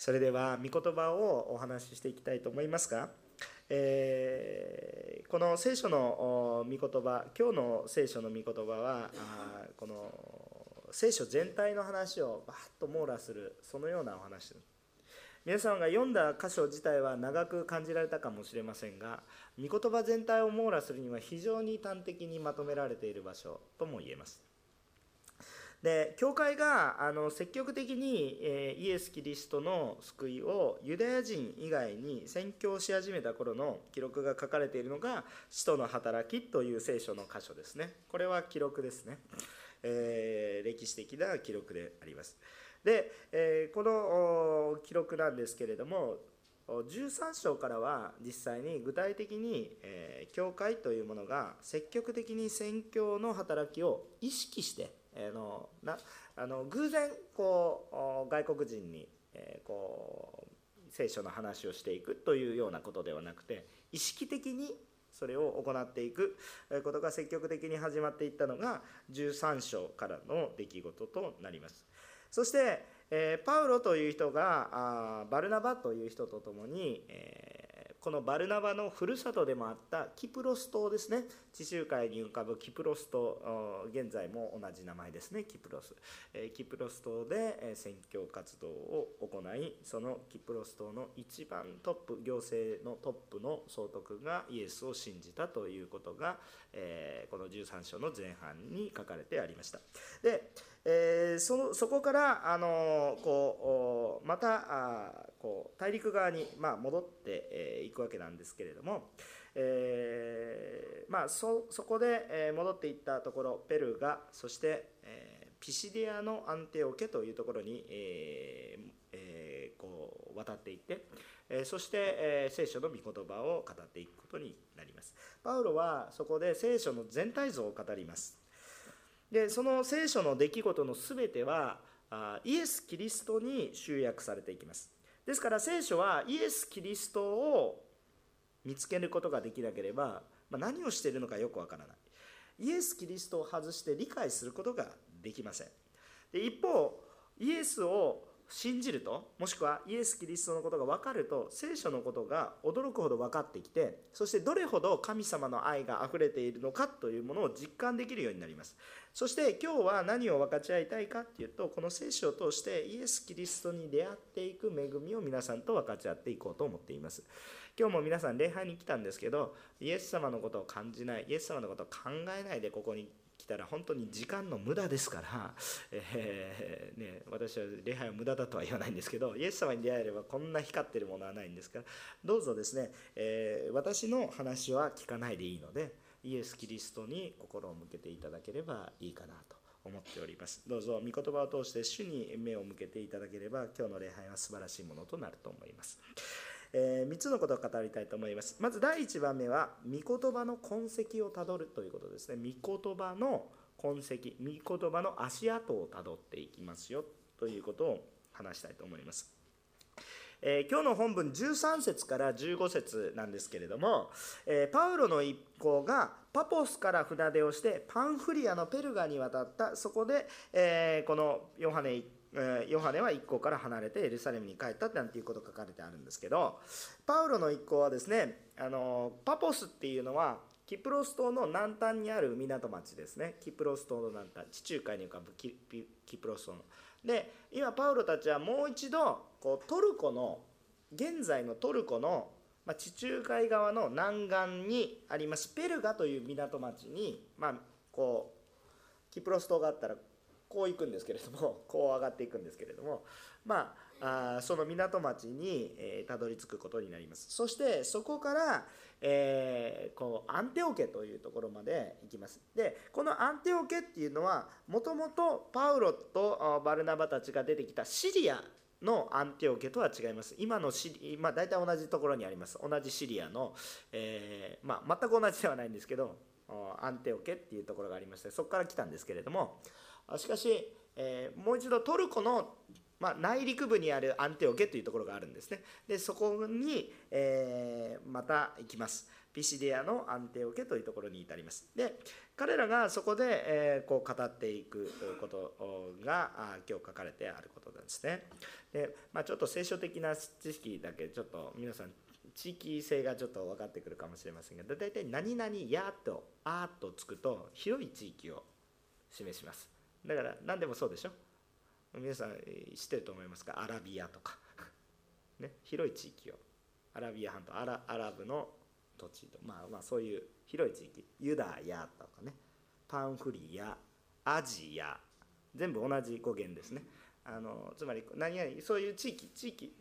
それでは御言葉をお話ししていきたいと思いますが、えー、この聖書の御言葉今日の聖書の御言葉はこの聖書全体の話をバッと網羅するそのようなお話。皆さんが読んだ箇所自体は長く感じられたかもしれませんが御言葉全体を網羅するには非常に端的にまとめられている場所とも言えます。で教会があの積極的に、え、イエス・キリストの救いをユダヤ人以外に宣教し始めた頃の記録が書かれているのが「使徒の働き」という聖書の箇所ですね。これは記録ですね、えー、歴史的な記録であります。で、えー、この記録なんですけれども13章からは実際に具体的に、え、教会というものが積極的に宣教の働きを意識してあのなあの偶然こう外国人に、えー、こう聖書の話をしていくというようなことではなくて意識的にそれを行っていくことが積極的に始まっていったのが13章からの出来事となります。そして、えー、パウロという人があバルナバという人と共に、えーこのバルナバのふるさとでもあったキプロス島ですね。地中海に浮かぶキプロス島現在も同じ名前ですね。キプロス。キプロス島で宣教活動を行いそのキプロス島の一番トップ行政のトップの総督がイエスを信じたということがこの13章の前半に書かれてありました。で、そのそこからあのこうまたこう大陸側に、戻ってい、えー、くわけなんですけれども、えーまあ、そそこで、え、戻っていったところペルガそして、え、ピシディアのアンテオケというところに、えーえー、こう渡っていって、え、そして、え、聖書の御言葉を語っていくことになります。パウロはそこで聖書の全体像を語ります。でその聖書の出来事の全てはイエス・キリストに集約されていきますですから聖書はイエス・キリストを見つけることができなければ、まあ、何をしているのかよくわからない。イエス・キリストを外して理解することができません。で一方イエスを信じるともしくはイエス・キリストのことが分かると聖書のことが驚くほど分かってきてそしてどれほど神様の愛があふれているのかというものを実感できるようになります。そして今日は何を分かち合いたいかっていうとこの聖書を通してイエス・キリストに出会っていく恵みを皆さんと分かち合っていこうと思っています。今日も皆さん礼拝に来たんですけどイエス様のことを感じないイエス様のことを考えないでここに来たら本当に時間の無駄ですから、えー、ね、私は礼拝は無駄だとは言わないんですけどイエス様に出会えればこんな光ってるものはないんですからどうぞですね、えー、私の話は聞かないでいいのでイエス・キリストに心を向けていただければいいかなと思っておりますどうぞ御言葉を通して主に目を向けていただければ今日の礼拝は素晴らしいものとなると思いますえー、3つのことを語りたいと思います。まず第1番目は、御言葉の痕跡をたどるということですね。御言葉の痕跡、御言葉の足跡をたどっていきますよということを話したいと思います。えー、今日の本文13節から15節なんですけれども、えー、パウロの一行がパポスから船出をしてパンフリアのペルガに渡った。そこで、えー、このヨハネ一ヨハネは一行から離れてエルサレムに帰ったなんていうこと書かれてあるんですけどパウロの一行はですねあのパポスっていうのはキプロス島の南端にある港町ですね。キプロス島の南端地中海に浮かぶキプロス島の。で今パウロたちはもう一度こうトルコの現在のトルコの、まあ、地中海側の南岸にありますペルガという港町に、まあ、こうキプロス島があったらこう行くんですけれども こう上がっていくんですけれどもまああその港町に、えー、たどり着くことになります。そしてそこから、えー、こうアンテオケというところまで行きます。でこのアンテオケっていうのはもともとパウロとバルナバたちが出てきたシリアのアンテオケとは違います。今のシリ、まあ、大体同じところにあります。同じシリアの、えー、まあ、全く同じではないんですけど、アンテオケっていうところがありまして、そこから来たんですけれども、しかし、えー、もう一度トルコの、まあ、内陸部にあるアンテオケというところがあるんですねでそこに、えー、また行きますピシディアのアンテオケというところに至ります。で彼らがそこで、え、こう語っていくことが今日書かれてあることなんですね。で、まあ、ちょっと聖書的な知識だけちょっと皆さん地域性がちょっと分かってくるかもしれませんが大体何々やとあとつくと広い地域を示します。だから何でもそうでしょ。皆さん知ってると思いますか？アラビアとか、ね、広い地域を。アラビア半島。アラアラブの土地と、まあ、まあそういう広い地域ユダヤとかねパンフリアアジア全部同じ語源ですねあのつまり何々そういう地域地域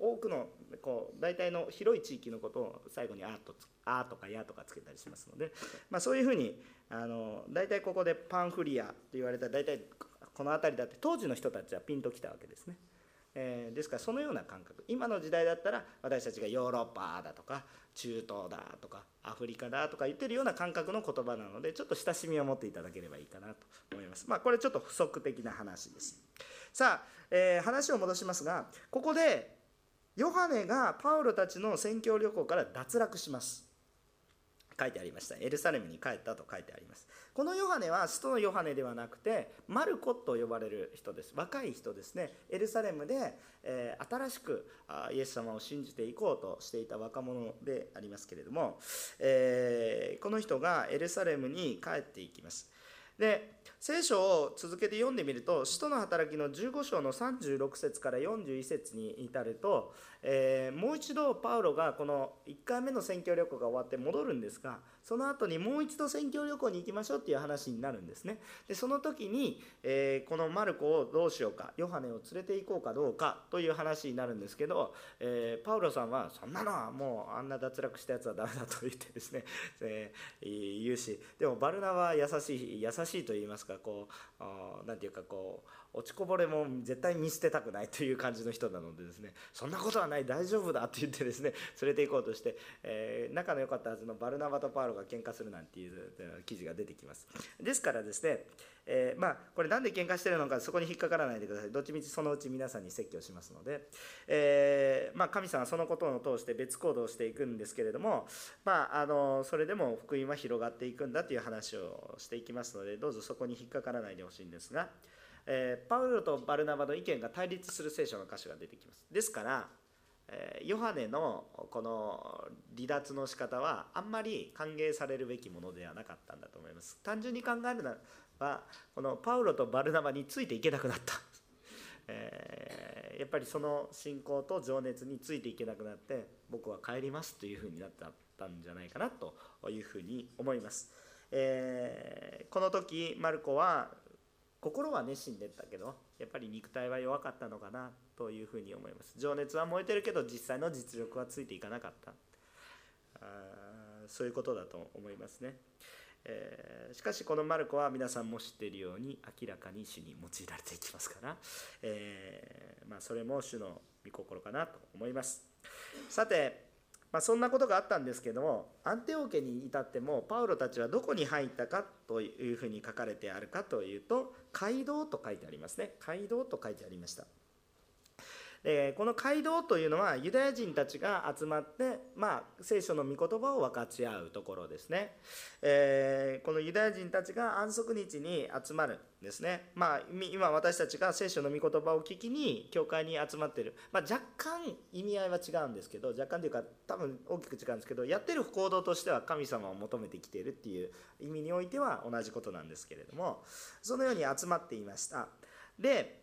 多くのこう大体の広い地域のことを最後に「あ」と「あ」とか「や」とかつけたりしますので、まあ、そういうふうにあの大体ここでパンフリアと言われたら大体この辺りだって当時の人たちはピンときたわけですね。えー、ですからそのような感覚。今の時代だったら私たちがヨーロッパだとか中東だとかアフリカだとか言ってるような感覚の言葉なのでちょっと親しみを持っていただければいいかなと思います。まあこれちょっと不足的な話です。さあ、えー、話を戻しますがここでヨハネがパウロたちの宣教旅行から脱落します。書いてありました。エルサレムに帰ったと書いてあります。このヨハネは使徒のヨハネではなくてマルコと呼ばれる人です。若い人ですね。エルサレムで、えー、新しくイエス様を信じていこうとしていた若者でありますけれども、えー、この人がエルサレムに帰っていきます。で聖書を続けて読んでみると使徒の働きの15章の36節から41節に至ると、えー、もう一度パウロがこの1回目の宣教旅行が終わって戻るんですがその後にもう一度宣教旅行に行きましょうっていう話になるんですね。でその時に、えー、このマルコをどうしようかヨハネを連れて行こうかどうかという話になるんですけど、えー、パウロさんはそんなのはもうあんな脱落したやつはダメだと言ってですね、えー、言うしでもバルナは優しい優しいと言いますかこう何て言うかこう落ちこぼれも絶対見捨てたくないという感じの人なのでですねそんなことはない大丈夫だって言ってですね 連れて行こうとして、えー、仲の良かったはずのバルナバとパウロが喧嘩するなんていう記事が出てきます。ですからですね、えー、まあこれなんで喧嘩してるのかそこに引っかからないでください。どっちみちそのうち皆さんに説教しますので、えー、まあ、神様はそのことを通して別行動をしていくんですけれどもまああのそれでも福音は広がっていくんだという話をしていきますのでどうぞそこに引っかからないでほしいんですがえー、パウロとバルナバの意見が対立する聖書の箇所が出てきます。ですから、ヨハネのこの離脱の仕方はあんまり歓迎されるべきものではなかったんだと思います。単純に考えるならばこのパウロとバルナバについていけなくなった。えー、やっぱりその信仰と情熱についていけなくなって僕は帰りますというふうになったんじゃないかなというふうに思います、えー、この時マルコは心は熱心でったけどやっぱり肉体は弱かったのかな。というふうに思います。情熱は燃えてるけど実際の実力はついていかなかった。あそういうことだと思いますね、えー、しかしこのマルコは皆さんも知っているように明らかに主に用いられていきますから、えー、まあ、それも主の御心かなと思います。さてまあ、そんなことがあったんですけどもアンテオ家に至ってもパウロたちはどこに入ったかというふうに書かれてあるかというと街道と書いてありますね。街道と書いてありました。えこの街道というのはユダヤ人たちが集まって、まあ、聖書の御言葉を分かち合うところですね、えー、このユダヤ人たちが安息日に集まるんですね、まあ、今私たちが聖書の御言葉を聞きに教会に集まってる、まあ、若干意味合いは違うんですけど若干というか多分大きく違うんですけどやってる行動としては神様を求めてきているっていう意味においては同じことなんですけれどもそのように集まっていました。で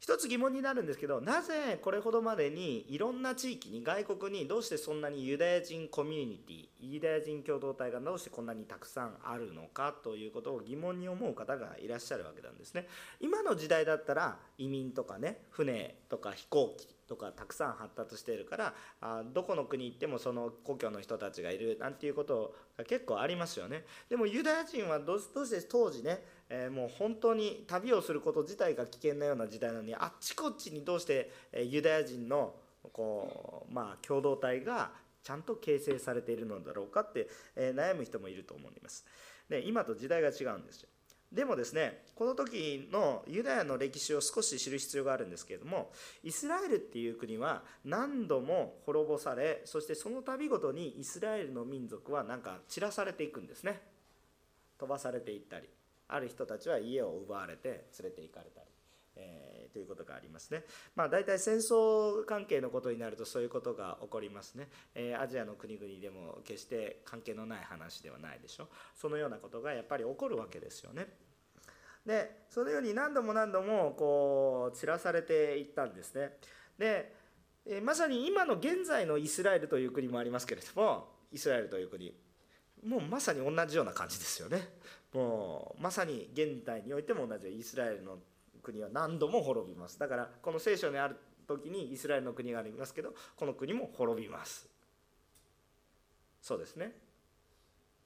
一つ疑問になるんですけどなぜこれほどまでにいろんな地域に外国にどうしてそんなにユダヤ人コミュニティユダヤ人共同体がどうしてこんなにたくさんあるのかということを疑問に思う方がいらっしゃるわけなんですね。今の時代だったら移民とかね船とか飛行機とかたくさん発達しているからあどこの国行ってもその故郷の人たちがいるなんていうことが結構ありますよねでもユダヤ人はどうして当時ねえー、もう本当に旅をすること自体が危険なような時代なのにあっちこっちにどうして、えユダヤ人のこう、まあ、共同体がちゃんと形成されているのだろうかって、えー、悩む人もいると思います。で今と時代が違うんですよ。でもですねこの時のユダヤの歴史を少し知る必要があるんですけれどもイスラエルっていう国は何度も滅ぼされそしてその度ごとにイスラエルの民族はなんか散らされていくんですね。飛ばされていったりある人たちは家を奪われて連れて行かれたり。えー、ということがありますね。まあ、大体戦争関係のことになるとそういうことが起こりますね。えー、アジアの国々でも決して関係のない話ではないでしょ。そのようなことがやっぱり起こるわけですよね。でそのように何度も何度もこう散らされていったんですね。で、え、まさに今の現在のイスラエルという国もありますけれどもイスラエルという国もうまさに同じような感じですよね。もうまさに現代においても同じイスラエルの国は何度も滅びます。だからこの聖書にある時にイスラエルの国がありますけどこの国も滅びます。そうですね。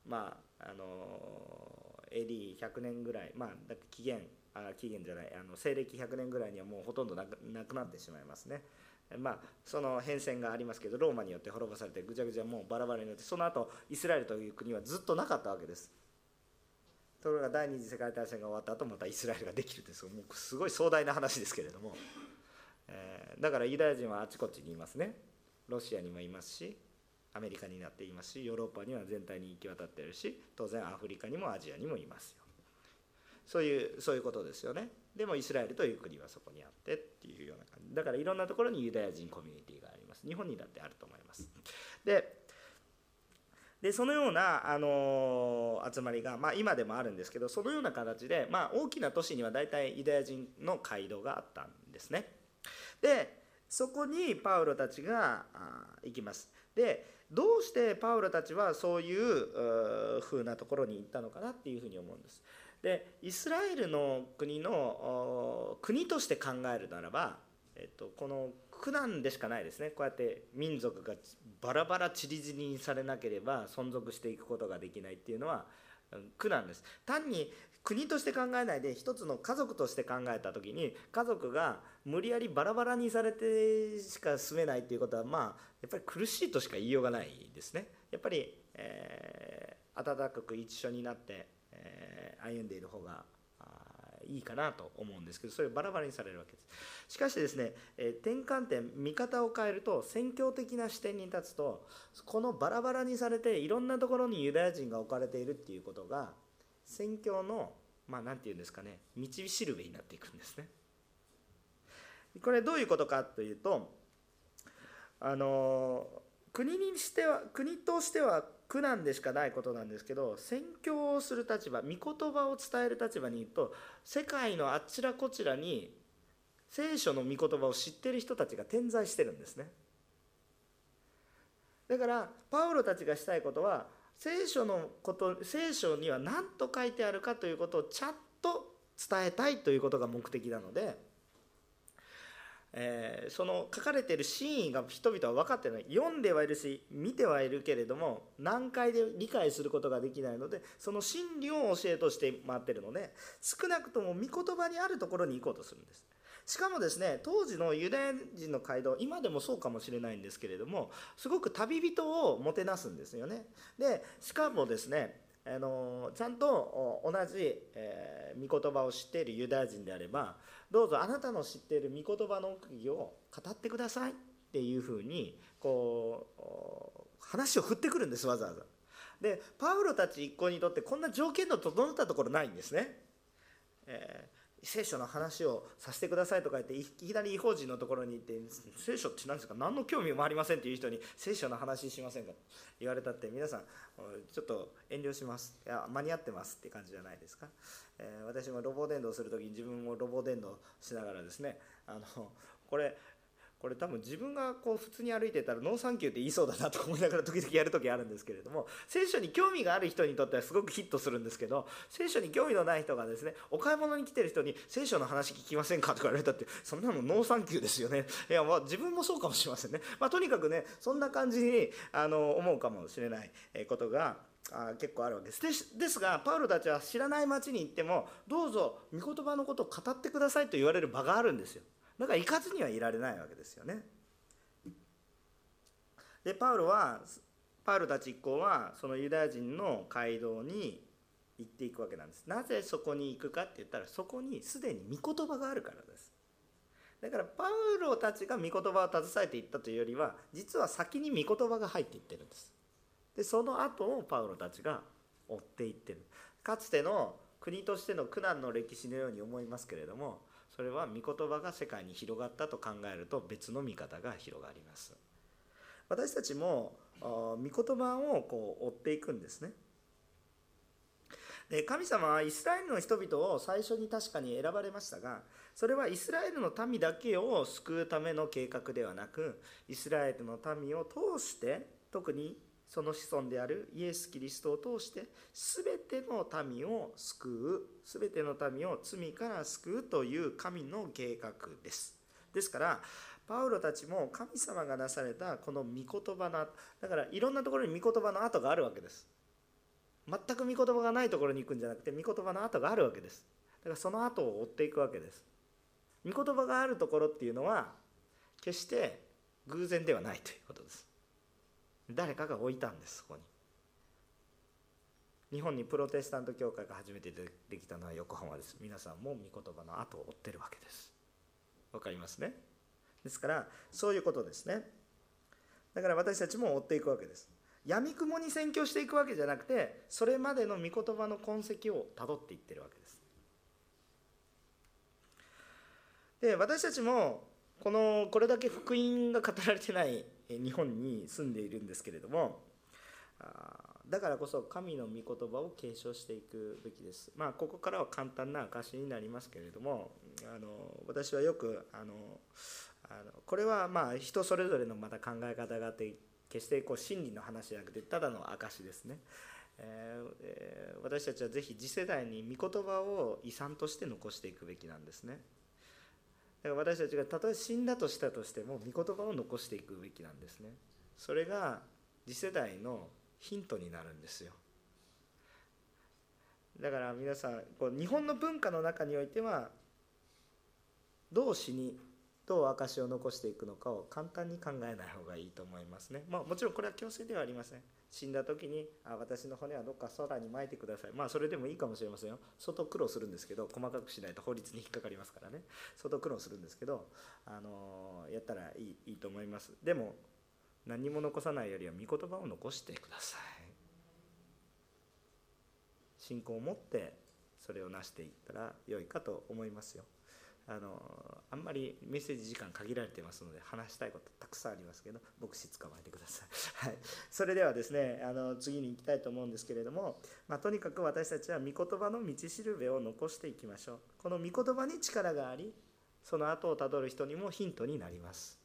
まああの AD100 年ぐらいまあだ紀元あ紀元じゃないあの西暦100年ぐらいにはもうほとんどなくなくなってしまいますね。まあ、その変遷がありますけどローマによって滅ぼされてぐちゃぐちゃもうバラバラになってその後イスラエルという国はずっとなかったわけです。ところが第二次世界大戦が終わった後またイスラエルができるですもうすごい壮大な話ですけれども、えー、だからユダヤ人はあちこちにいますね。ロシアにもいますしアメリカになっていますしヨーロッパには全体に行き渡ってるし当然アフリカにもアジアにもいますよ。そういうそういうことですよね。でもイスラエルという国はそこにあってっていうような感じ。だからいろんなところにユダヤ人コミュニティがあります。日本にだってあると思います。ででそのような、あの集まりが、まあ、今でもあるんですけどそのような形で、まあ、大きな都市には大体ユダヤ人の街道があったんですね。でそこにパウロたちが行きます。でどうしてパウロたちはそういう風なところに行ったのかなっていうふうに思うんです。でイスラエルの国の国として考えるならば、えっと、この苦難でしかないですね。こうやって民族がバラバラ散り散りにされなければ存続していくことができないっていうのは苦難です。単に国として考えないで一つの家族として考えた時に家族が無理やりバラバラにされてしか住めないっていうことはまあやっぱり苦しいとしか言いようがないですね。やっぱり、えー、温かく一緒になって、えー、歩んでいる方がいいかなと思うんですけどそれバラバラにされるわけです。しかしですね、え転換点見方を変えると宣教的な視点に立つとこのバラバラにされていろんなところにユダヤ人が置かれているっていうことが宣教のまあ何て言うんですかね道しるべになっていくんですね。これどういうことかというとあの国にしては国としては苦難でしかないことなんですけど宣教をする立場御言葉を伝える立場にいると世界のあちらこちらに聖書の御言葉を知ってる人たちが点在してるんですね。だからパウロたちがしたいことは聖書のこと聖書には何と書いてあるかということをちゃんと伝えたいということが目的なのでえー、その書かれている真意が人々は分かってない。読んではいるし見てはいるけれども難解で理解することができないのでその真理を教えとして回ってるので少なくとも御言葉にあるところに行こうとするんです。しかもですね当時のユダヤ人の街道今でもそうかもしれないんですけれどもすごく旅人をもてなすんですよね。でしかもですねあのちゃんと同じ、えー、御言葉を知っているユダヤ人であればどうぞあなたの知っている御言葉の奥義を語ってくださいっていうふうにこう話を振ってくるんですわざわざ。でパウロたち一行にとってこんな条件の整ったところないんですね。えー聖書の話をさせてくださいとか言っていきなり違法人のところに行って聖書って何ですか？何の興味もありませんっていう人に聖書の話しませんか？言われたって皆さんちょっと遠慮します。いや間に合ってますって感じじゃないですか、えー、私もロボ伝道する時に自分もロボ伝道しながらですねあのこれこれ多分自分がこう普通に歩いてたら no thank you って言いそうだなと思いながら時々やる時あるんですけれども聖書に興味がある人にとってはすごくヒットするんですけど聖書に興味のない人がですねお買い物に来てる人に聖書の話聞きませんかとか言われたってそんなの no thank you ですよね。いやまあ自分もそうかもしれませんね、まあ、とにかくねそんな感じにあの思うかもしれないことがあ結構あるわけです。ですがパウロたちは知らない町に行ってもどうぞ御言葉のことを語ってくださいと言われる場があるんですよ。だから行かずにはいられないわけですよね。でパウロはパウロたち一行はそのユダヤ人の街道に行っていくわけなんです。なぜそこに行くかって言ったらそこにすでに御言葉があるからです。だからパウロたちが御言葉を携えていったというよりは実は先に御言葉が入っていってるんです。でその後をパウロたちが追っていってる。かつての国としての苦難の歴史のように思いますけれどもそれは御言葉が世界に広がったと考えると別の見方が広がります。私たちも御言葉をこう追っていくんですね。で神様はイスラエルの人々を最初に確かに選ばれましたがそれはイスラエルの民だけを救うための計画ではなくイスラエルの民を通して特にその子孫であるイエス・キリストを通して全ての民を救う全ての民を罪から救うという神の計画です。ですからパウロたちも神様がなされたこの御言葉のだからいろんなところに御言葉の跡があるわけです。全く御言葉がないところに行くんじゃなくて御言葉の跡があるわけです。だからその後を追っていくわけです。御言葉があるところっていうのは決して偶然ではないということです。誰かが置いたんですそこに。日本にプロテスタント教会が初めてできたのは横浜です。皆さんも御言葉の後を追ってるわけです。わかりますね？ですからそういうことですね。だから私たちも追っていくわけです。やみくもに宣教していくわけじゃなくてそれまでの御言葉の痕跡をたどっていってるわけです。で私たちもこのこれだけ福音が語られてない日本に住んでいるんですけれどもだからこそ神の御言葉を継承していくべきです。まあここからは簡単な証になりますけれどもあの私はよくあのあのこれはまあ人それぞれのまた考え方があって決してこう真理の話じゃなくてただの証ですね。えー、私たちはぜひ次世代に御言葉を遺産として残していくべきなんですね。だから私たちがたとえ死んだとしたとしても御言葉を残していくべきなんですね。それが次世代のヒントになるんですよ。だから皆さんこう日本の文化の中においてはどう死にどう証を残していくのかを簡単に考えない方がいいと思いますね、まあ、もちろんこれは強制ではありません。死んだ時にあ私の骨はどっか空に撒いてください。まあそれでもいいかもしれませんよ。相当苦労するんですけど細かくしないと法律に引っかかりますからね。相当苦労するんですけど、あのやったらいいいいと思います。でも何も残さないよりは御言葉を残してください。信仰を持ってそれを成していったら良いかと思いますよ。あのあんまりメッセージ時間限られてますので話したいことたくさんありますけど牧師捕まえてください、はい、それではですねあの次に行きたいと思うんですけれども、まあ、とにかく私たちは御言葉の道しるべを残していきましょう。この御言葉に力がありその後をたどる人にもヒントになります。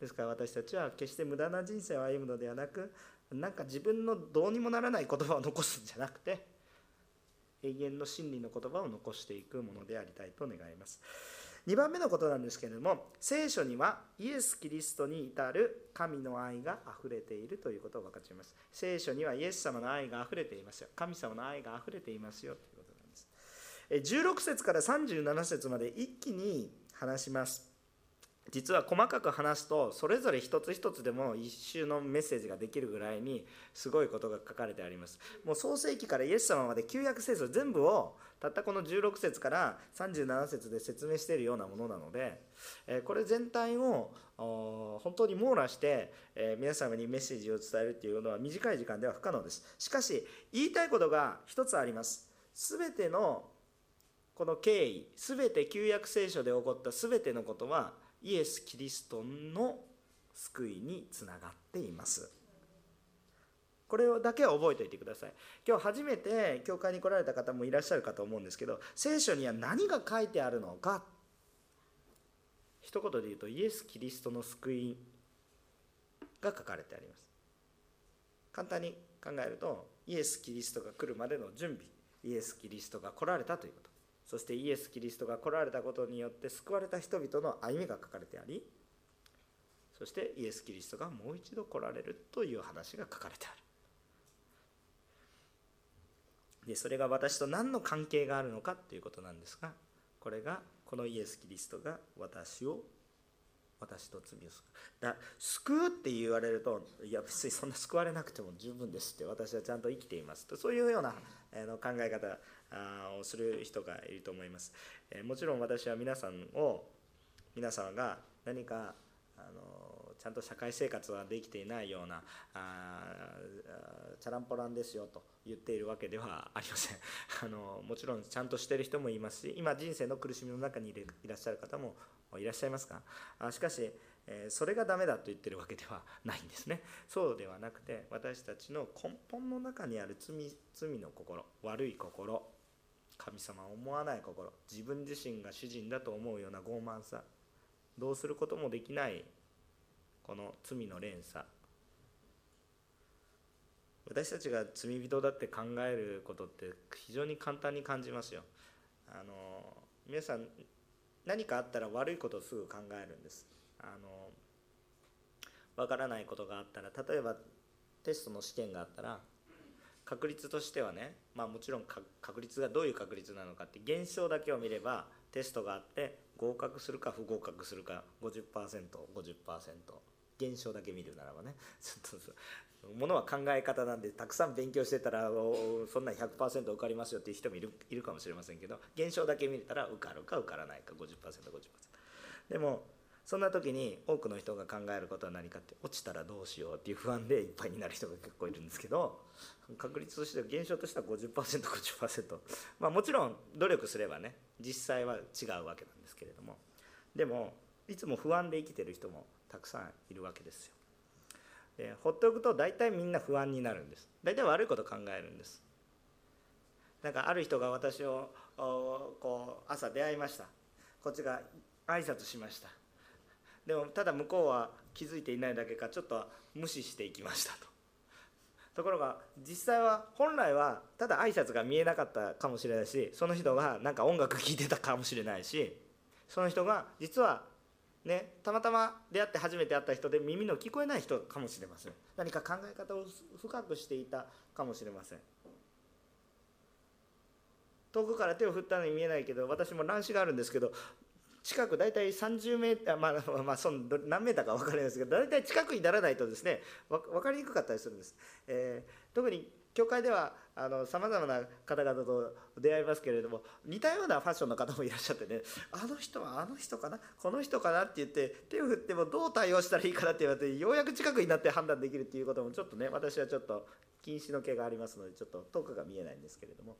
ですから私たちは決して無駄な人生を歩むのではなくなんか自分のどうにもならない言葉を残すんじゃなくて永遠の真理の言葉を残していくものでありたいと願います。2番目のことなんですけれども聖書にはイエス・キリストに至る神の愛があふれているということを分かちます。聖書にはイエス様の愛があふれていますよ。神様の愛があふれていますよということなんです。16節から37節まで一気に話します。実は細かく話すとそれぞれ一つ一つでも一周のメッセージができるぐらいにすごいことが書かれてあります。もう創世記からイエス様まで旧約聖書全部をたったこの16節から37節で説明しているようなものなのでこれ全体を本当に網羅して皆様にメッセージを伝えるっていうのは短い時間では不可能です。しかし言いたいことが一つあります。全てのこの経緯全て旧約聖書で起こった全てのことはイエス・キリストの救いにつながっています。これだけは覚えておいてください。今日初めて教会に来られた方もいらっしゃるかと思うんですけど聖書には何が書いてあるのか。一言で言うとイエス・キリストの救いが書かれてあります。簡単に考えるとイエス・キリストが来るまでの準備イエス・キリストが来られたということ。そしてイエス・キリストが来られたことによって救われた人々の歩みが書かれてありそしてイエス・キリストがもう一度来られるという話が書かれてある。でそれが私と何の関係があるのかということなんですがこれがこのイエス・キリストが私を私と罪を救う。だ救うって言われるといや別にそんな救われなくても十分ですって私はちゃんと生きていますとそういうような、えの考え方をする人がいると思います、もちろん私は皆さんを皆様が何かあのちゃんと社会生活はできていないようなあチャランポランですよと言っているわけではありません。あのもちろんちゃんとしてる人もいますし今人生の苦しみの中にいらっしゃる方もいらっしゃいますか？あしかし、えそれがダメだと言ってるわけではないんですね。そうではなくて私たちの根本の中にある罪罪の心悪い心神様を思わない心自分自身が主人だと思うような傲慢さどうすることもできないこの罪の連鎖。私たちが罪人だって考えることって非常に簡単に感じますよ。あの皆さん何かあったら悪いことをすぐ考えるんです。あのわからないことがあったら例えばテストの試験があったら確率としてはね、まあ、もちろん確率がどういう確率なのかって現象だけを見ればテストがあって合格するか不合格するか 50%50% 現象だけ見るならばね。ちょっとものは考え方なんでたくさん勉強してたらそんなに100%受かりますよっていう人もいるいるかもしれませんけど現象だけ見れたら受かるか受からないか 50%50% でもそんな時に多くの人が考えることは何かって落ちたらどうしようっていう不安でいっぱいになる人が結構いるんですけど確率としては現象としては 50%50% 50%まあもちろん努力すればね実際は違うわけなんですけれども。でもいつも不安で生きてる人もたくさんいるわけですよ。で放っておくと大体みんな不安になるんです。大体悪いこと考えるんです。なんかある人が私をこう朝出会いました。こっちが挨拶しました。でもただ向こうは気づいていないだけかちょっと無視していきましたと。ところが実際は本来はただ挨拶が見えなかったかもしれないしその人がなんか音楽聴いてたかもしれないしその人が実はねたまたま出会って初めて会った人で耳の聞こえない人かもしれません。何か考え方を深くしていたかもしれません。遠くから手を振ったのに見えないけど私も乱視があるんですけど近く大体30メーター、まあ、まあ、その何メーターか分かりますけど大体近くにならないとですね分かりにくかったりするんです、えー、特に教会ではさまざまな方々と出会いますけれども似たようなファッションの方もいらっしゃってねあの人はあの人かなこの人かなって言って手を振ってもどう対応したらいいかなって言われてようやく近くになって判断できるっていうこともちょっとね私はちょっと禁止の毛がありますのでちょっと遠くが見えないんですけれども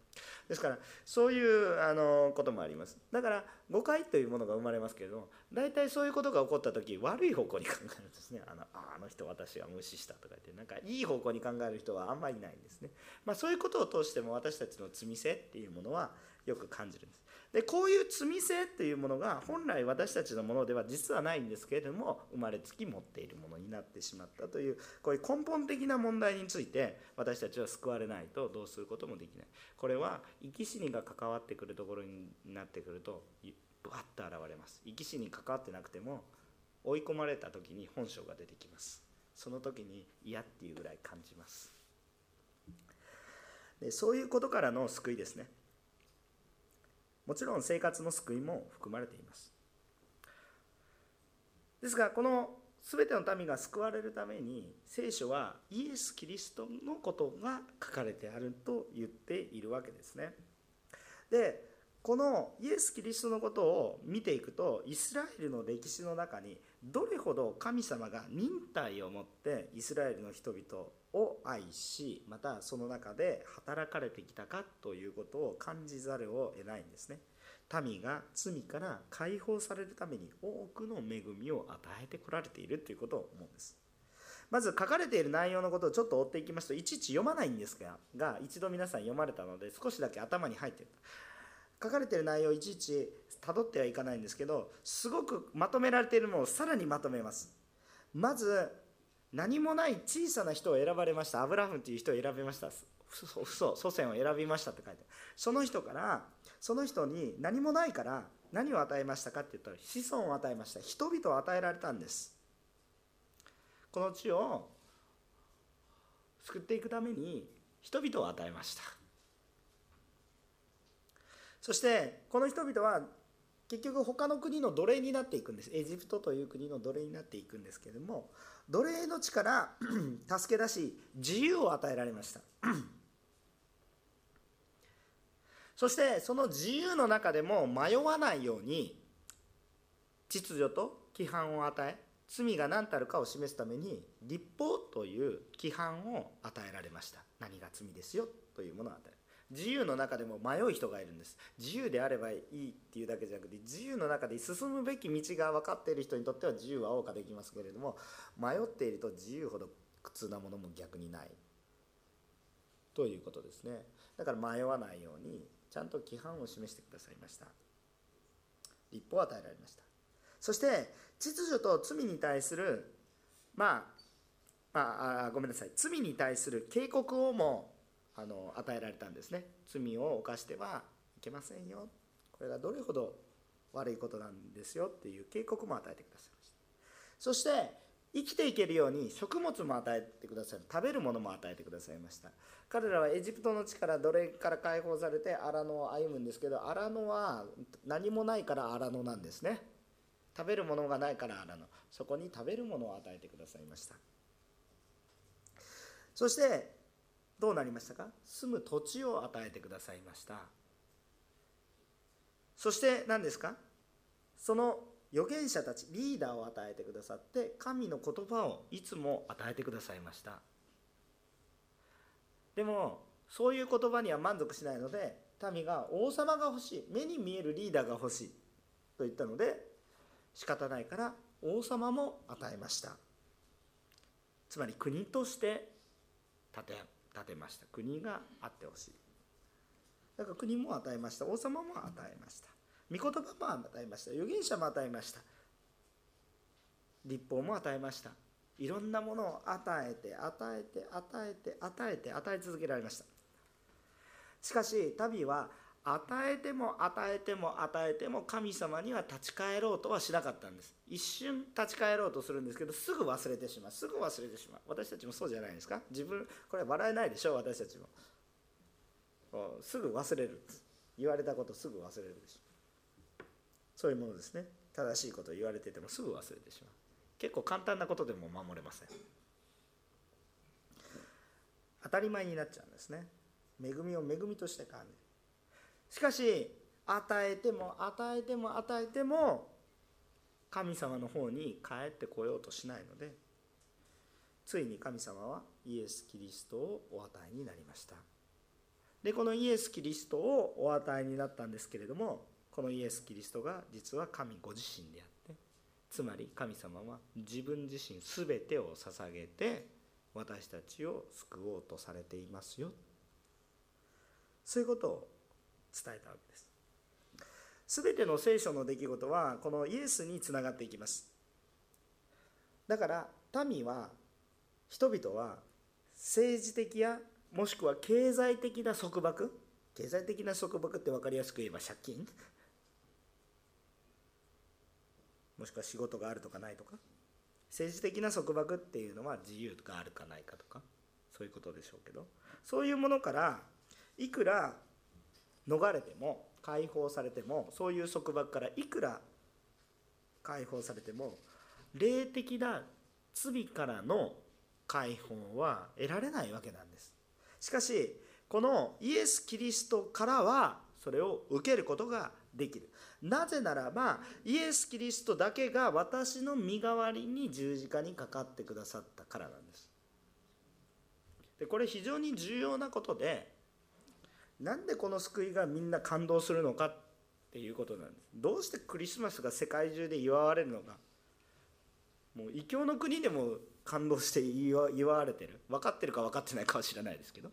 ですからそういうあのこともありますだから誤解というものが生まれますけれども大体そういうことが起こった時悪い方向に考えるんですねあのあの人私は無視したとか言ってなんかいい方向に考える人はあんまりいないんですね、まあ、そういうことを通しても私たちの罪性っていうものはよく感じるんですでこういう罪性っていうものが本来私たちのものでは実はないんですけれども生まれつき持っているものになってしまったというこういう根本的な問題について私たちは救われないとどうすることもできない。これは生き死にが関わってくるところになってくるとぶわっと現れます。生き死に関わってなくても追い込まれた時に本性が出てきます。その時に嫌っていうぐらい感じます。でそういうことからの救いですね。もちろん生活の救いも含まれています。ですがこの全ての民が救われるために聖書はイエス・キリストのことが書かれてあると言っているわけですね。でこのイエス・キリストのことを見ていくとイスラエルの歴史の中にどれほど神様が忍耐を持ってイスラエルの人々を愛しまたその中で働かれてきたかということを感じざるを得ないんですね。民が罪から解放されるために多くの恵みを与えてこられているということを思うんです。まず書かれている内容のことをちょっと追っていきますといちいち読まないんですが一度皆さん読まれたので少しだけ頭に入っている書かれてる内容をいちいちたどってはいかないんですけどすごくまとめられているのをさらにまとめます。まず何もない小さな人を選ばれました。アブラハムという人を選びました。祖祖先を選びましたって書いてその人からその人に何もないから何を与えましたかって言ったら子孫を与えました。人々を与えられたんです。この地を救っていくために人々を与えました。そしてこの人々は結局他の国の奴隷になっていくんです。エジプトという国の奴隷になっていくんですけれども奴隷の地から 助け出し自由を与えられました。そしてその自由の中でも迷わないように秩序と規範を与え罪が何たるかを示すために立法という規範を与えられました。何が罪ですよというものを与える。自由の中でも迷う人がいるんです。自由であればいいっていうだけじゃなくて自由の中で進むべき道が分かっている人にとっては自由は謳歌できますけれども迷っていると自由ほど苦痛なものも逆にない。ということですね。だから迷わないようにちゃんと規範を示してくださいました。立法を与えられました。そして秩序と罪に対するまあ、まあ、ごめんなさい。罪に対する警告をもあの与えられたんですね。罪を犯してはいけませんよ。これがどれほど悪いことなんですよっていう警告も与えてくださいました。そして生きていけるように食物も与えてくださる食べるものも与えてくださいました。彼らはエジプトの地から奴隷から解放されて荒野を歩むんですけど荒野は何もないから荒野なんですね。食べるものがないから荒野。そこに食べるものを与えてくださいました。そしてどうなりましたか？住む土地を与えてくださいました。そして何ですか？その預言者たちリーダーを与えてくださって神の言葉をいつも与えてくださいました。でもそういう言葉には満足しないので民が王様が欲しい目に見えるリーダーが欲しいと言ったので仕方ないから王様も与えました。つまり国として建て建てました。国があってほしい。だから国も与えました。王様も与えました。御言葉も与えました。預言者も与えました。立法も与えました。いろんなものを与えて与えて与えて与えて与え続けられました。しかし民は与えても与えても与えても神様には立ち返ろうとはしなかったんです。一瞬立ち返ろうとするんですけどすぐ忘れてしまう。すぐ忘れてしまう。私たちもそうじゃないですか？自分これ笑えないでしょ？私たちも。すぐ忘れる言われたことすぐ忘れるでしょ。そういうものですね。正しいことを言われててもすぐ忘れてしまう。結構簡単なことでも守れません。当たり前になっちゃうんですね。恵みを恵みとして感じるしかし与えても与えても与えても神様の方に帰ってこようとしないのでついに神様はイエス・キリストをお与えになりました。でこのイエス・キリストをお与えになったんですけれどもこのイエス・キリストが実は神ご自身であってつまり神様は自分自身全てを捧げて私たちを救おうとされていますよ。そういうことを伝えたわけです。全ての聖書の出来事はこのイエスにつながっていきます。だから民は人々は政治的やもしくは経済的な束縛経済的な束縛って分かりやすく言えば借金もしくは仕事があるとかないとか政治的な束縛っていうのは自由があるかないかとかそういうことでしょうけどそういうものからいくら逃れても解放されてもそういう束縛からいくら解放されても霊的な罪からの解放は得られないわけなんです。しかしこのイエス・キリストからはそれを受けることができる。なぜならばイエス・キリストだけが私の身代わりに十字架にかかってくださったからなんです。でこれ非常に重要なことでなんでこの救いがみんな感動するのかっていうことなんです。どうしてクリスマスが世界中で祝われるのか。もう異教の国でも感動して祝われてる。分かってるか分かってないかは知らないですけど。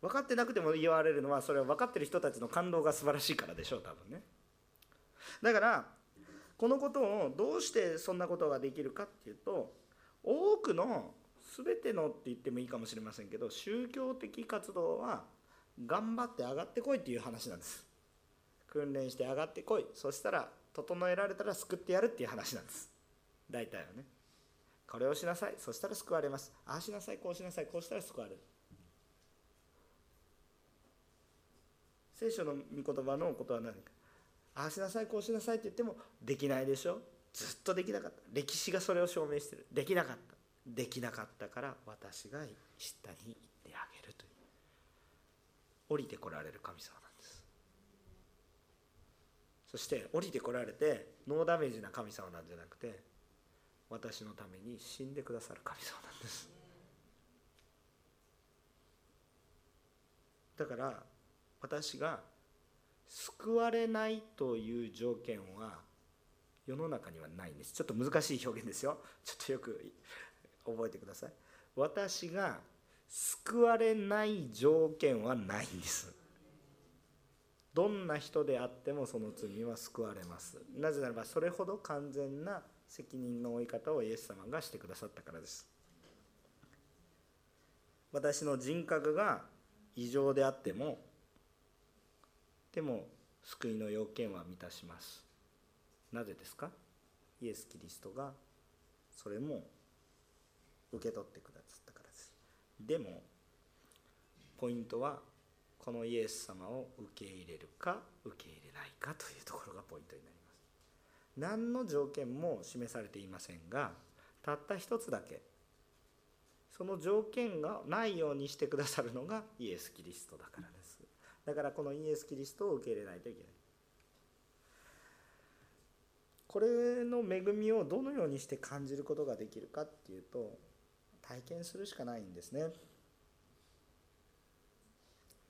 分かってなくても祝われるのはそれは分かってる人たちの感動が素晴らしいからでしょう多分ね。だからこのことをどうしてそんなことができるかっていうと多くの全てのって言ってもいいかもしれませんけど宗教的活動は頑張って上がってこいっていう話なんです。訓練して上がってこい。そしたら整えられたら救ってやるっていう話なんです。大体はね。これをしなさい。そしたら救われます。ああしなさい。こうしなさい。こうしたら救われる。聖書の御言葉のことは何か。ああしなさい。こうしなさい。って言ってもできないでしょ。ずっとできなかった。歴史がそれを証明してる。できなかった。できなかったから私が下に行ってあげる。降りてこられる神様なんです。そして降りてこられてノーダメージな神様なんじゃなくて私のために死んでくださる神様なんです。だから私が救われないという条件は世の中にはないんです。ちょっと難しい表現ですよ。ちょっとよく覚えてください。私が救われない条件はないんです。どんな人であってもその罪は救われます。なぜならばそれほど完全な責任の負い方をイエス様がしてくださったからです。私の人格が異常であってもでも救いの要件は満たします。なぜですか？イエス・キリストがそれも受け取ってくださった。でもポイントはこのイエス様を受け入れるか受け入れないかというところがポイントになります。何の条件も示されていませんがたった一つだけその条件がないようにしてくださるのがイエス・キリストだからです。だからこのイエス・キリストを受け入れないといけない。これの恵みをどのようにして感じることができるかっていうと体験するしかないんですね。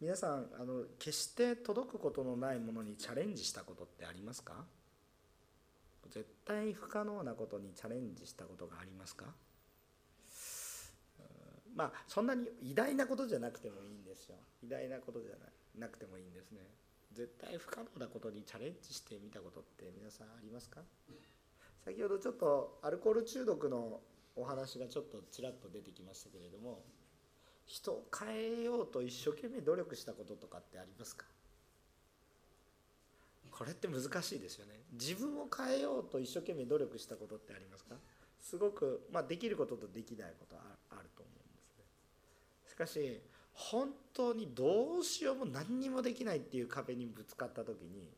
皆さんあの決して届くことのないものにチャレンジしたことってありますか？絶対不可能なことにチャレンジしたことがありますか？まあそんなに偉大なことじゃなくてもいいんですよ。偉大なことじゃなくてもいいんですね。絶対不可能なことにチャレンジしてみたことって皆さんありますか？先ほどちょっとアルコール中毒のお話がちょっとちらっと出てきましたけれども人を変えようと一生懸命努力したこととかってありますか？これって難しいですよね。自分を変えようと一生懸命努力したことってありますか？すごく、まあ、できることとできないことあると思うんですね。しかし本当にどうしようも何にもできないっていう壁にぶつかった時に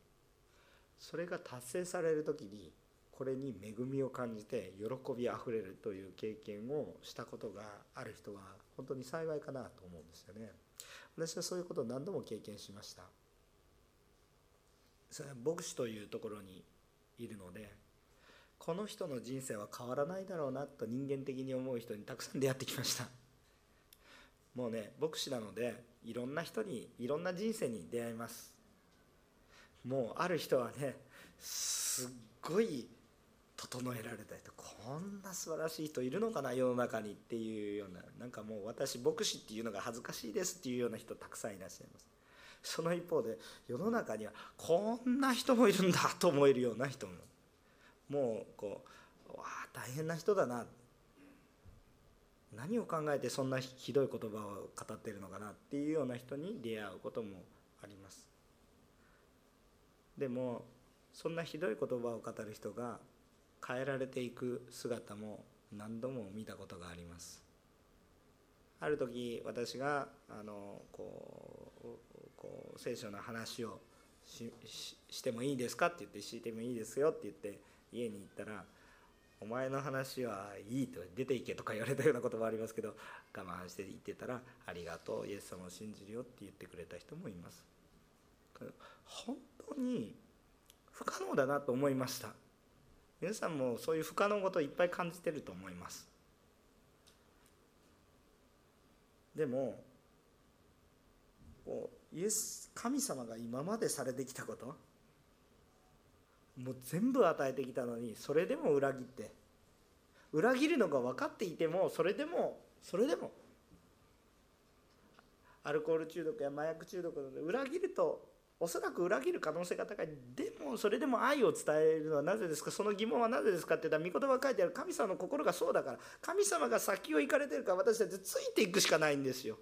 それが達成される時にこれに恵みを感じて喜びあふれるという経験をしたことがある人は本当に幸いかなと思うんですよね。私はそういうことを何度も経験しました。それは牧師というところにいるのでこの人の人生は変わらないだろうなと人間的に思う人にたくさん出会ってきました。もうね牧師なのでいろんな人にいろんな人生に出会います。もうある人はねすっごい整えられた人こんな素晴らしい人いるのかな世の中にっていうようななんかもう私牧師っていうのが恥ずかしいですっていうような人たくさんいらっしゃいます。その一方で世の中にはこんな人もいるんだと思えるような人ももうこうわあ大変な人だな何を考えてそんなひどい言葉を語ってるのかなっていうような人に出会うこともあります。でもそんなひどい言葉を語る人が変えられていく姿も何度も見たことがあります。ある時私があのこうこう聖書の話をししてもいいですかって言ってしてもいいですよって言って家に行ったら「お前の話はいい」と出ていけとか言われたようなこともありますけど我慢して言ってたら「ありがとうイエス様を信じるよ」って言ってくれた人もいます。本当に不可能だなと思いました。皆さんもそういう不可能こといっぱい感じてると思います。でもイエス神様が今までされてきたこともう全部与えてきたのにそれでも裏切って裏切るのが分かっていてもそれでもそれでもアルコール中毒や麻薬中毒などで裏切るとおそらく裏切る可能性が高い。でもそれでも愛を伝えるのはなぜですか？その疑問はなぜですか？って言ったら御言葉書いてある神様の心がそうだから神様が先を行かれてるから私たちついていくしかないんですよ。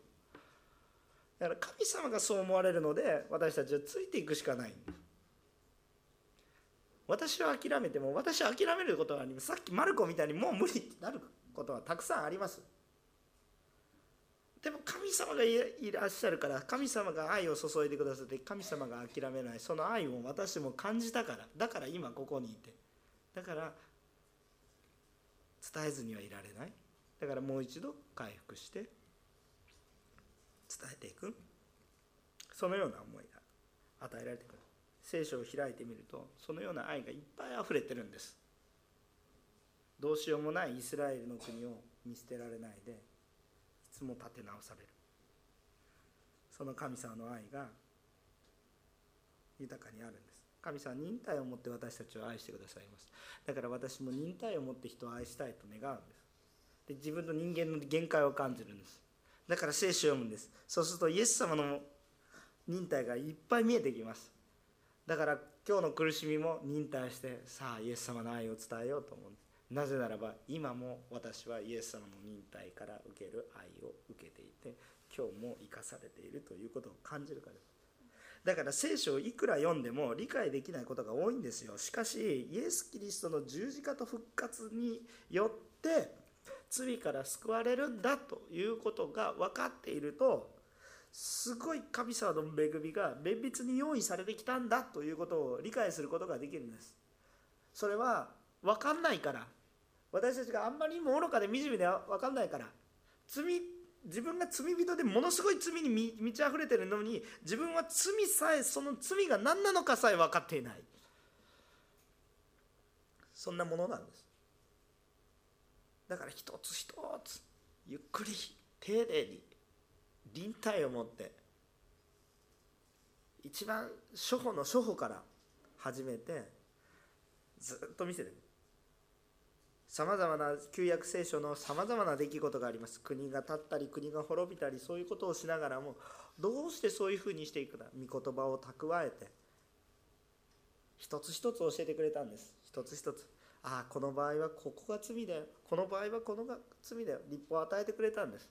だから神様がそう思われるので私たちはついていくしかない。私は諦めても私は諦めることはあります。さっきマルコみたいにもう無理ってなることはたくさんあります。でも神様がいらっしゃるから神様が愛を注いでくださって神様が諦めない。その愛を私も感じたから。だから今ここにいて。だから伝えずにはいられない。だからもう一度回復して伝えていく。そのような思いが与えられてくる。聖書を開いてみるとそのような愛がいっぱい溢れてるんです。どうしようもないイスラエルの国を見捨てられないでつも立て直される。その神様の愛が豊かにあるんです。神様は忍耐を持って私たちを愛してくださいます。だから私も忍耐を持って人を愛したいと願うんです。で自分の人間の限界を感じるんです。だから聖書を読むんです。そうするとイエス様の忍耐がいっぱい見えてきます。だから今日の苦しみも忍耐してさあイエス様の愛を伝えようと思うんです。なぜならば今も私はイエス様の忍耐から受ける愛を受けていて今日も生かされているということを感じるから。ですだから聖書をいくら読んでも理解できないことが多いんですよ。しかしイエス・キリストの十字架と復活によって罪から救われるんだということが分かっているとすごい神様の恵みが綿密に用意されてきたんだということを理解することができるんです。それは分かんないから。私たちがあんまりにも愚かで惨めで分かんないから。罪自分が罪人でものすごい罪に満ち溢れてるのに自分は罪さえその罪が何なのかさえ分かっていない。そんなものなんです。だから一つ一つゆっくり丁寧に臨体を持って一番初歩の初歩から始めてずっと見せてる。さまざまな旧約聖書のさまざまな出来事があります。国が立ったり国が滅びたりそういうことをしながらもどうしてそういうふうにしていくか。御言葉を蓄えて。一つ一つ教えてくれたんです。一つ一つ。ああこの場合はここが罪だよ。この場合はこのが罪だよ。立法を与えてくれたんです。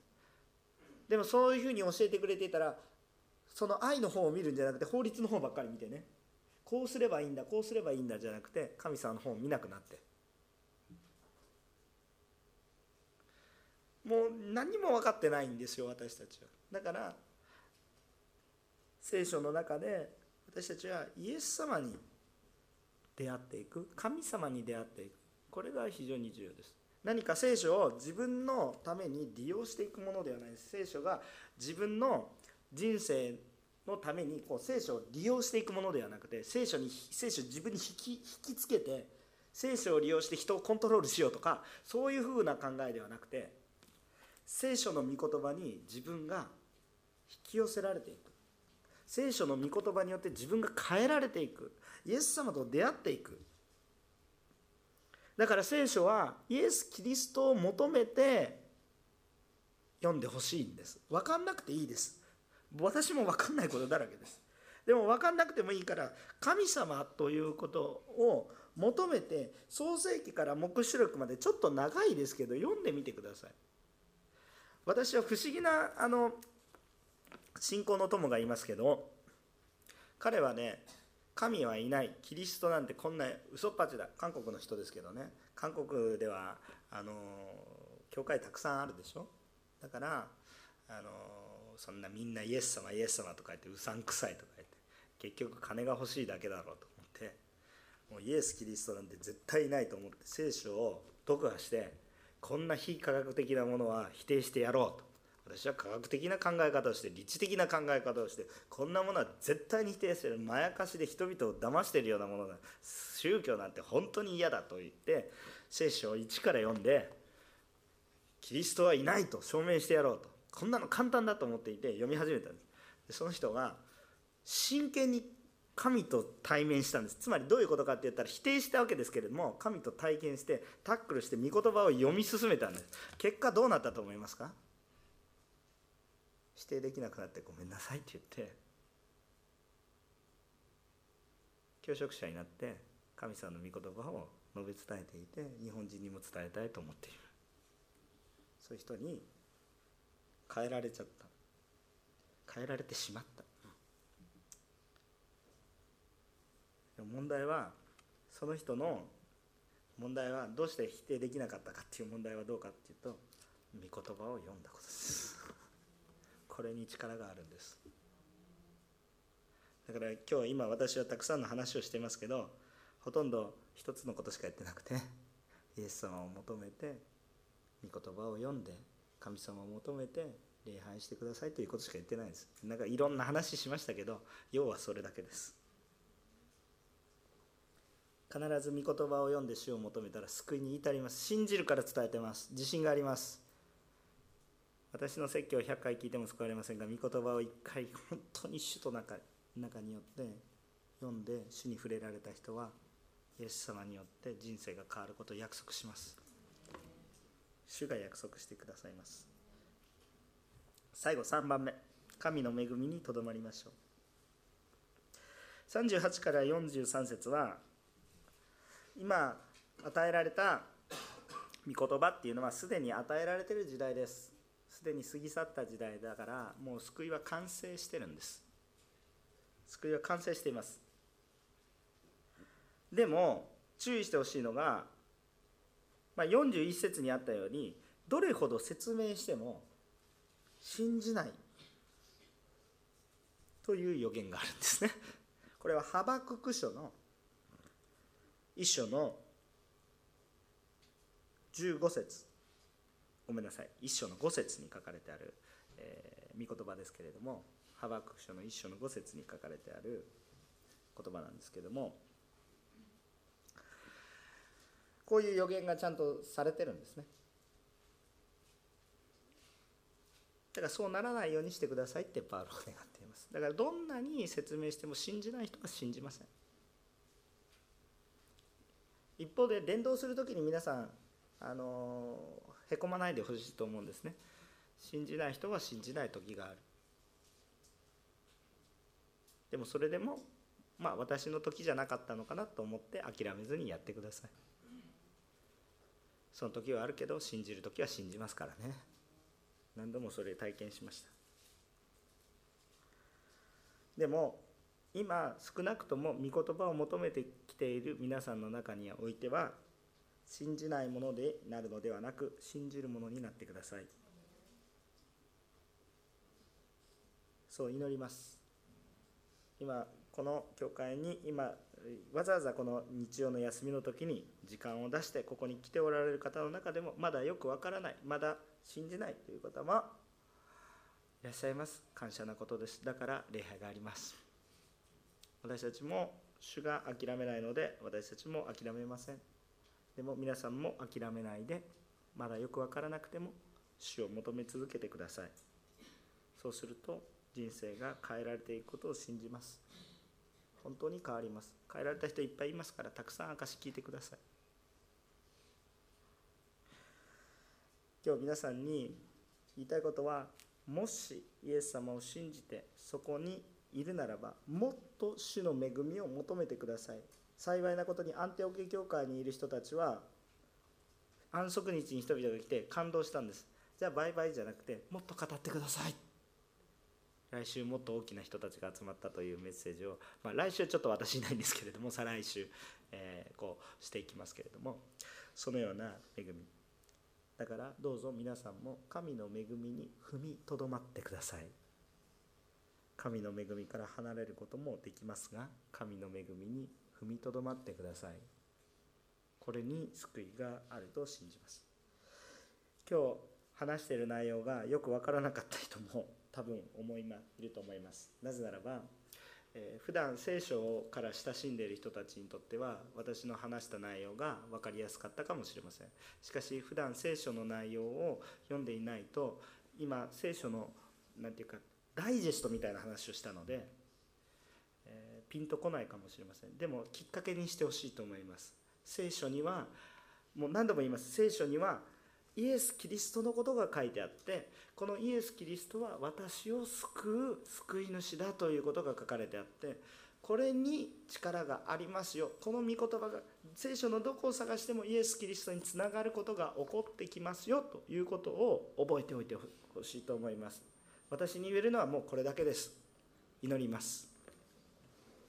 でもそういうふうに教えてくれていたらその愛の方を見るんじゃなくて法律の方ばっかり見てね。こうすればいいんだこうすればいいんだじゃなくて神様の方を見なくなって。もう何も分かってないんですよ私たちは。だから聖書の中で私たちはイエス様に出会っていく神様に出会っていく。これが非常に重要です。何か聖書を自分のために利用していくものではないです。聖書が自分の人生のためにこう聖書を利用していくものではなくて聖書に聖書自分に引き引きつけて聖書を利用して人をコントロールしようとかそういうふうな考えではなくて聖書の御言葉に自分が引き寄せられていく。聖書の御言葉によって自分が変えられていく。イエス様と出会っていく。だから聖書はイエス・キリストを求めて読んでほしいんです。分かんなくていいです。私も分かんないことだらけです。でも分かんなくてもいいから神様ということを求めて創世記から黙示録までちょっと長いですけど読んでみてください。私は不思議なあの信仰の友がいますけど彼はね神はいないキリストなんてこんな嘘っぱちだ韓国の人ですけどね韓国ではあの教会たくさんあるでしょ？だからあのそんなみんなイエス様イエス様とか言ってうさんくさいとか言って結局金が欲しいだけだろうと思ってもうイエス・キリストなんて絶対いないと思って聖書を読破してこんな非科学的なものは否定してやろうと。私は科学的な考え方をして理知的な考え方をしてこんなものは絶対に否定するまやかしで人々を騙してるようなものだ。宗教なんて本当に嫌だと言って聖書を一から読んでキリストはいないと証明してやろうと。こんなの簡単だと思っていて読み始めたんです。その人が真剣に神と対面したんです。つまりどういうことかって言ったら否定したわけですけれども神と体験してタックルして御言葉を読み進めたんです。結果どうなったと思いますか？否定できなくなってごめんなさいって言って教職者になって神様の御言葉を述べ伝えていて日本人にも伝えたいと思っている。そういう人に変えられちゃった。変えられてしまった。も問題はその人の問題はどうして否定できなかったかっていう問題はどうかっていうと御言葉を読んだことです。これに力があるんです。だから今日今私はたくさんの話をしていますけどほとんど一つのことしか言ってなくて イエス様を求めて御言葉を読んで神様を求めて礼拝してくださいということしか言ってないです。なんかいろんな話しましたけど要はそれだけです。必ず御言葉を読んで主を求めたら救いに至ります。信じるから伝えてます。自信があります。私の説教を100回聞いても救われませんが御言葉を1回本当に主と中中によって読んで主に触れられた人はイエス様によって人生が変わることを約束します。主が約束してくださいます。最後3番目。神の恵みにとどまりましょう。38から43節は今与えられた御言葉っていうのはすでに与えられてる時代です。すでに過ぎ去った時代だからもう救いは完成してるんです。救いは完成しています。でも注意してほしいのが、まあ、41節にあったようにどれほど説明しても信じないという予言があるんですね。これはハバクク書の一章の15節。ごめんなさい。一章の5節に書かれてある、えー、御言葉ですけれどもハバク書の一章の5節に書かれてある言葉なんですけどもこういう予言がちゃんとされてるんですね。だからそうならないようにしてくださいってパウロは願っています。だからどんなに説明しても信じない人は信じません。一方で伝道する時に皆さんあのへこまないでほしいと思うんですね。信じない人は信じない時がある。でもそれでもまあ私の時じゃなかったのかなと思って諦めずにやってください。その時はあるけど信じる時は信じますからね。何度もそれ体験しました。でも今少なくとも御言葉を求めてきている皆さんの中においては信じないものでなるのではなく信じるものになってください。そう祈ります。今この教会に今わざわざこの日曜の休みの時に時間を出してここに来ておられる方の中でもまだよくわからないまだ信じないという方もいらっしゃいます。感謝なことです。だから礼拝があります。私たちも主が諦めないので私たちも諦めません。でも皆さんも諦めないでまだよく分からなくても主を求め続けてください。そうすると人生が変えられていくことを信じます。本当に変わります。変えられた人いっぱいいますからたくさん証聞いてください。今日皆さんに言いたいことはもしイエス様を信じてそこにいるならばもっと主の恵みを求めてください。幸いなことに安定オケ教会にいる人たちは安息日に人々が来て感動したんです。じゃあバイバイじゃなくてもっと語ってください。来週もっと大きな人たちが集まったというメッセージを、まあ、来週ちょっと私いないんですけれども再来週、えー、こうしていきますけれども。そのような恵み。だからどうぞ皆さんも神の恵みに踏みとどまってください。神の恵みから離れることもできますが神の恵みに踏みとどまってください。これに救いがあると信じます。今日話している内容がよく分からなかった人も 多分思いまいると思います。なぜならば、えー、普段聖書から親しんでいる人たちにとっては私の話した内容が分かりやすかったかもしれません。しかし普段聖書の内容を読んでいないと今聖書の何て言うかダイジェストみたいな話をしたので、えー、ピンとこないかもしれません。でもきっかけにしてほしいと思います。聖書にはもう何度も言います。聖書にはイエス・キリストのことが書いてあってこのイエス・キリストは私を救う救い主だということが書かれてあってこれに力がありますよ。この御言葉が聖書のどこを探してもイエス・キリストにつながることが起こってきますよということを覚えておいてほしいと思います。私に言えるのはもうこれだけです。祈ります。